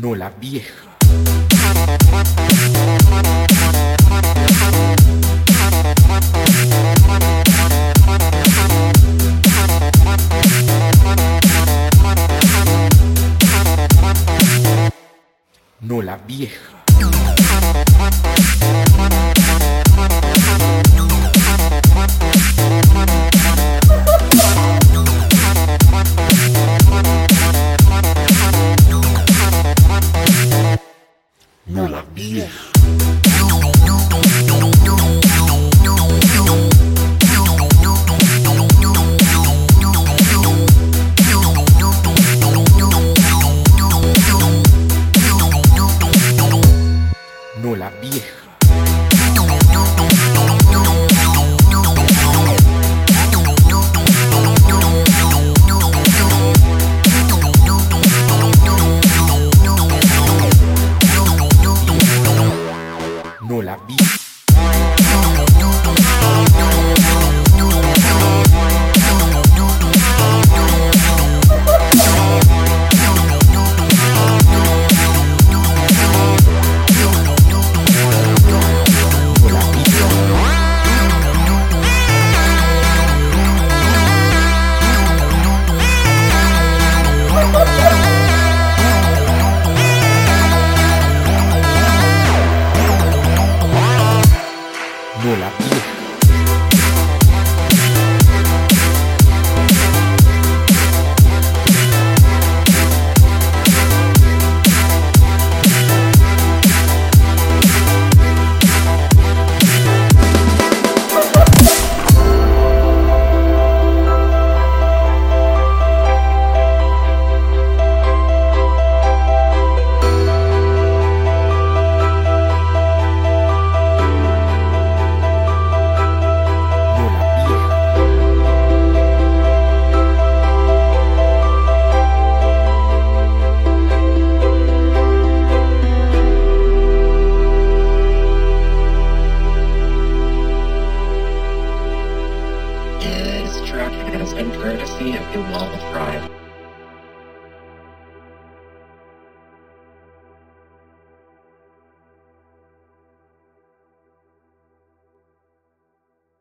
no la vieja. no la vieja. No la vieja. vieja. No la vi. legacy of the Wall of Pride.